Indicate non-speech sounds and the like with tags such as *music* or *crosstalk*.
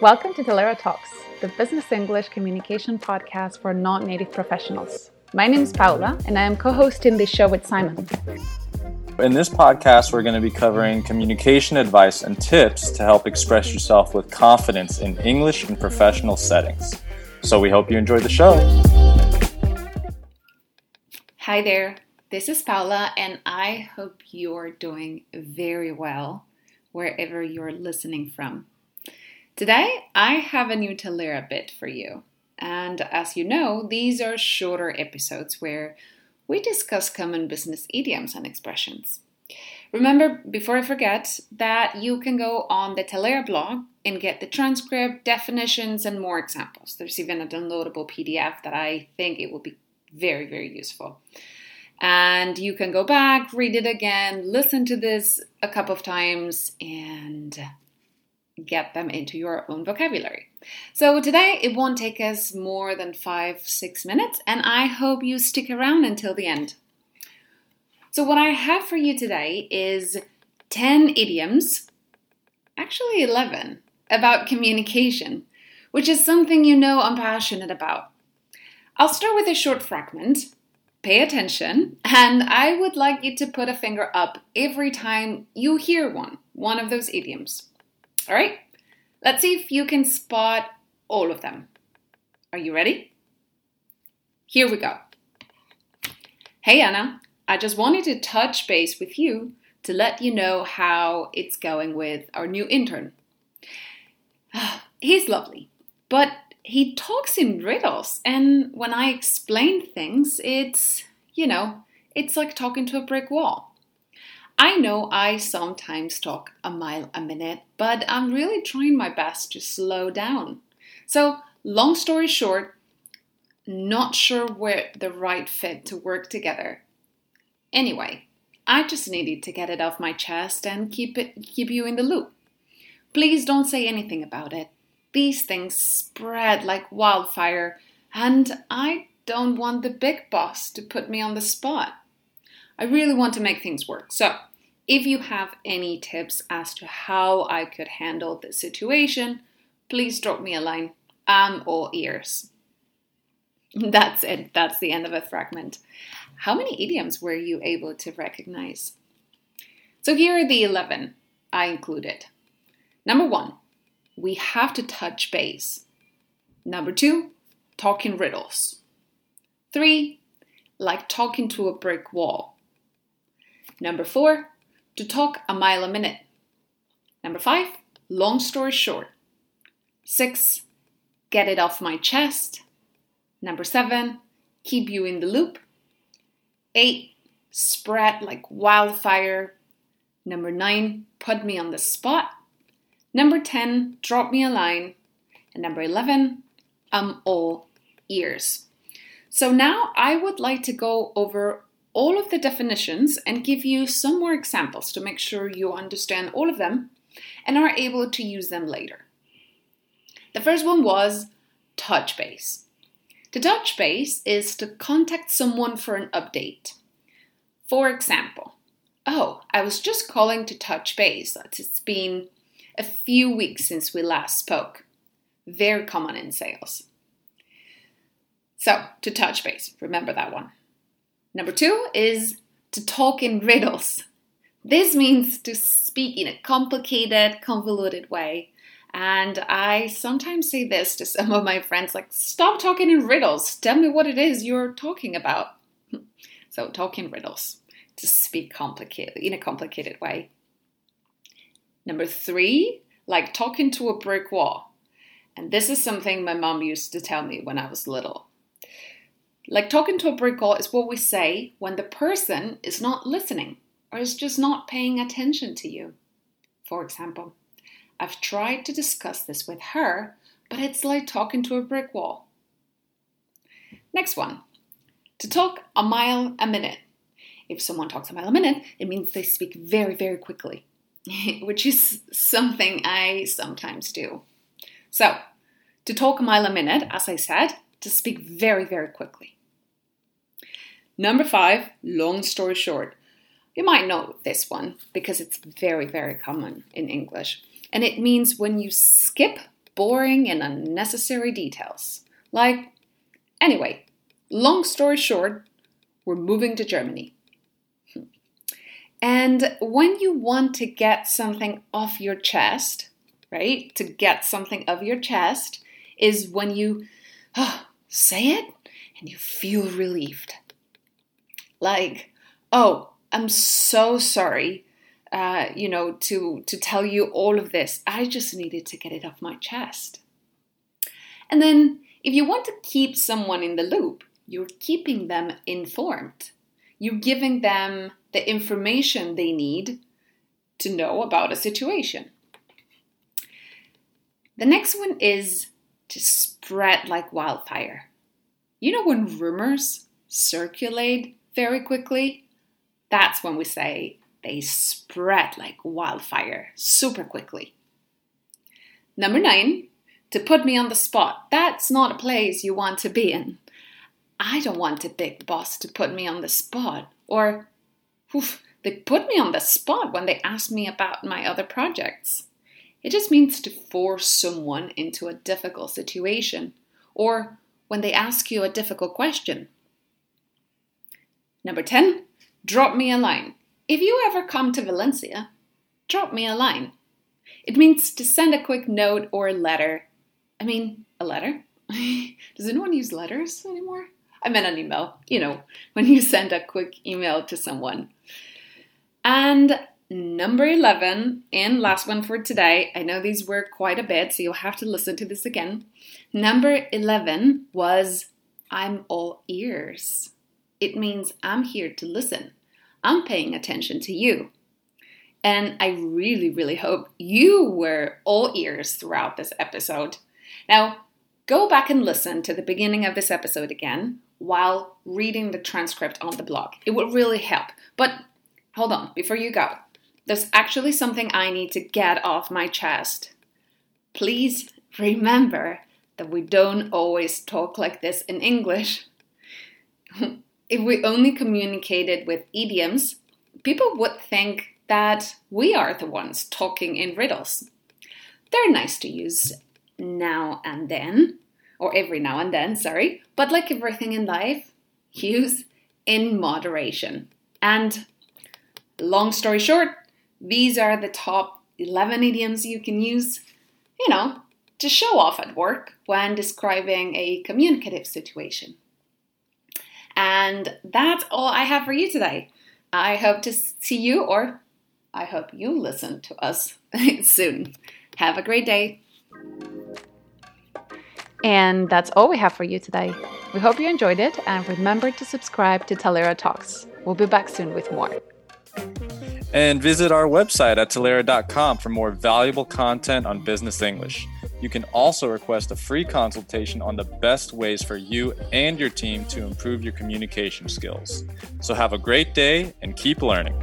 Welcome to Talaera Talks, the business English communication podcast for non native professionals. My name is Paula, and I am co hosting this show with Simon. In this podcast, we're going to be covering communication advice and tips to help express yourself with confidence in English in professional settings. So we hope you enjoy the show. Hi there, this is Paula, and I hope you're doing very well wherever you're listening from. Today, I have a new Talaera bit for you. And as you know, these are shorter episodes where we discuss common business idioms and expressions. Remember, before I forget, that you can go on the Talaera blog and get the transcript, definitions, and more examples. There's even a downloadable PDF that I think it will be very, very useful. And you can go back, read it again, listen to this a couple of times, and get them into your own vocabulary. So today it won't take us more than five, six minutes, and I hope you stick around until the end. So, what I have for you today is 10 idioms, actually 11, about communication, which is something you know I'm passionate about. I'll start with a short fragment. Pay attention, and I would like you to put a finger up every time you hear one, one of those idioms. All right, let's see if you can spot all of them. Are you ready? Here we go. Hey Anna, I just wanted to touch base with you to let you know how it's going with our new intern. Ah, he's lovely, but he talks in riddles, and when I explain things, it's, you know, it's like talking to a brick wall. I know I sometimes talk a mile a minute, but I'm really trying my best to slow down. So, long story short, not sure where the right fit to work together. Anyway, I just needed to get it off my chest and keep it keep you in the loop. Please don't say anything about it. These things spread like wildfire, and I don't want the big boss to put me on the spot. I really want to make things work. So, if you have any tips as to how I could handle the situation, please drop me a line. Um, I'm all ears. *laughs* That's it. That's the end of a fragment. How many idioms were you able to recognize? So here are the 11 I included. Number one, we have to touch base. Number two, talking riddles. Three, like talking to a brick wall. Number four, to talk a mile a minute. Number five, long story short. Six, get it off my chest. Number seven, keep you in the loop. Eight, spread like wildfire. Number nine, put me on the spot. Number 10, drop me a line. And number 11, I'm all ears. So now I would like to go over all of the definitions and give you some more examples to make sure you understand all of them and are able to use them later. The first one was touch base. To touch base is to contact someone for an update. For example, oh, I was just calling to touch base. It's been a few weeks since we last spoke. Very common in sales. So, to touch base, remember that one. Number two is to talk in riddles. This means to speak in a complicated, convoluted way. And I sometimes say this to some of my friends like, stop talking in riddles. Tell me what it is you're talking about. *laughs* So, talk in riddles to speak complicated in a complicated way. Number three, like talking to a brick wall. And this is something my mom used to tell me when I was little. Like talking to a brick wall is what we say when the person is not listening or is just not paying attention to you. For example, I've tried to discuss this with her, but it's like talking to a brick wall. Next one to talk a mile a minute. If someone talks a mile a minute, it means they speak very, very quickly, *laughs* which is something I sometimes do. So, to talk a mile a minute, as I said, to speak very, very quickly. Number five, long story short. You might know this one because it's very, very common in English. And it means when you skip boring and unnecessary details. Like, anyway, long story short, we're moving to Germany. Hmm. And when you want to get something off your chest, right? To get something of your chest is when you oh, *gasps* say it and you feel relieved. Like, oh, I'm so sorry, uh, you know, to, to tell you all of this. I just needed to get it off my chest. And then, if you want to keep someone in the loop, you're keeping them informed. You're giving them the information they need to know about a situation. The next one is to spread like wildfire. You know, when rumors circulate very quickly, that's when we say they spread like wildfire super quickly. Number nine, to put me on the spot. That's not a place you want to be in. I don't want a big boss to put me on the spot. Or, oof, they put me on the spot when they ask me about my other projects. It just means to force someone into a difficult situation or when they ask you a difficult question. Number 10, drop me a line. If you ever come to Valencia, drop me a line. It means to send a quick note or a letter. I mean, a letter? *laughs* Does anyone use letters anymore? I meant an email, you know, when you send a quick email to someone. And number 11, and last one for today. I know these were quite a bit, so you'll have to listen to this again. Number 11 was I'm all ears. It means I'm here to listen. I'm paying attention to you. And I really, really hope you were all ears throughout this episode. Now, go back and listen to the beginning of this episode again while reading the transcript on the blog. It would really help. But hold on, before you go, there's actually something I need to get off my chest. Please remember that we don't always talk like this in English. *laughs* if we only communicated with idioms, people would think that we are the ones talking in riddles. They're nice to use now and then, or every now and then, sorry, but like everything in life, use in moderation. And long story short, these are the top 11 idioms you can use, you know, to show off at work when describing a communicative situation. And that's all I have for you today. I hope to see you, or I hope you listen to us *laughs* soon. Have a great day. And that's all we have for you today. We hope you enjoyed it and remember to subscribe to Talaera Talks. We'll be back soon with more. And visit our website at Talaera.com for more valuable content on business English. You can also request a free consultation on the best ways for you and your team to improve your communication skills. So have a great day and keep learning.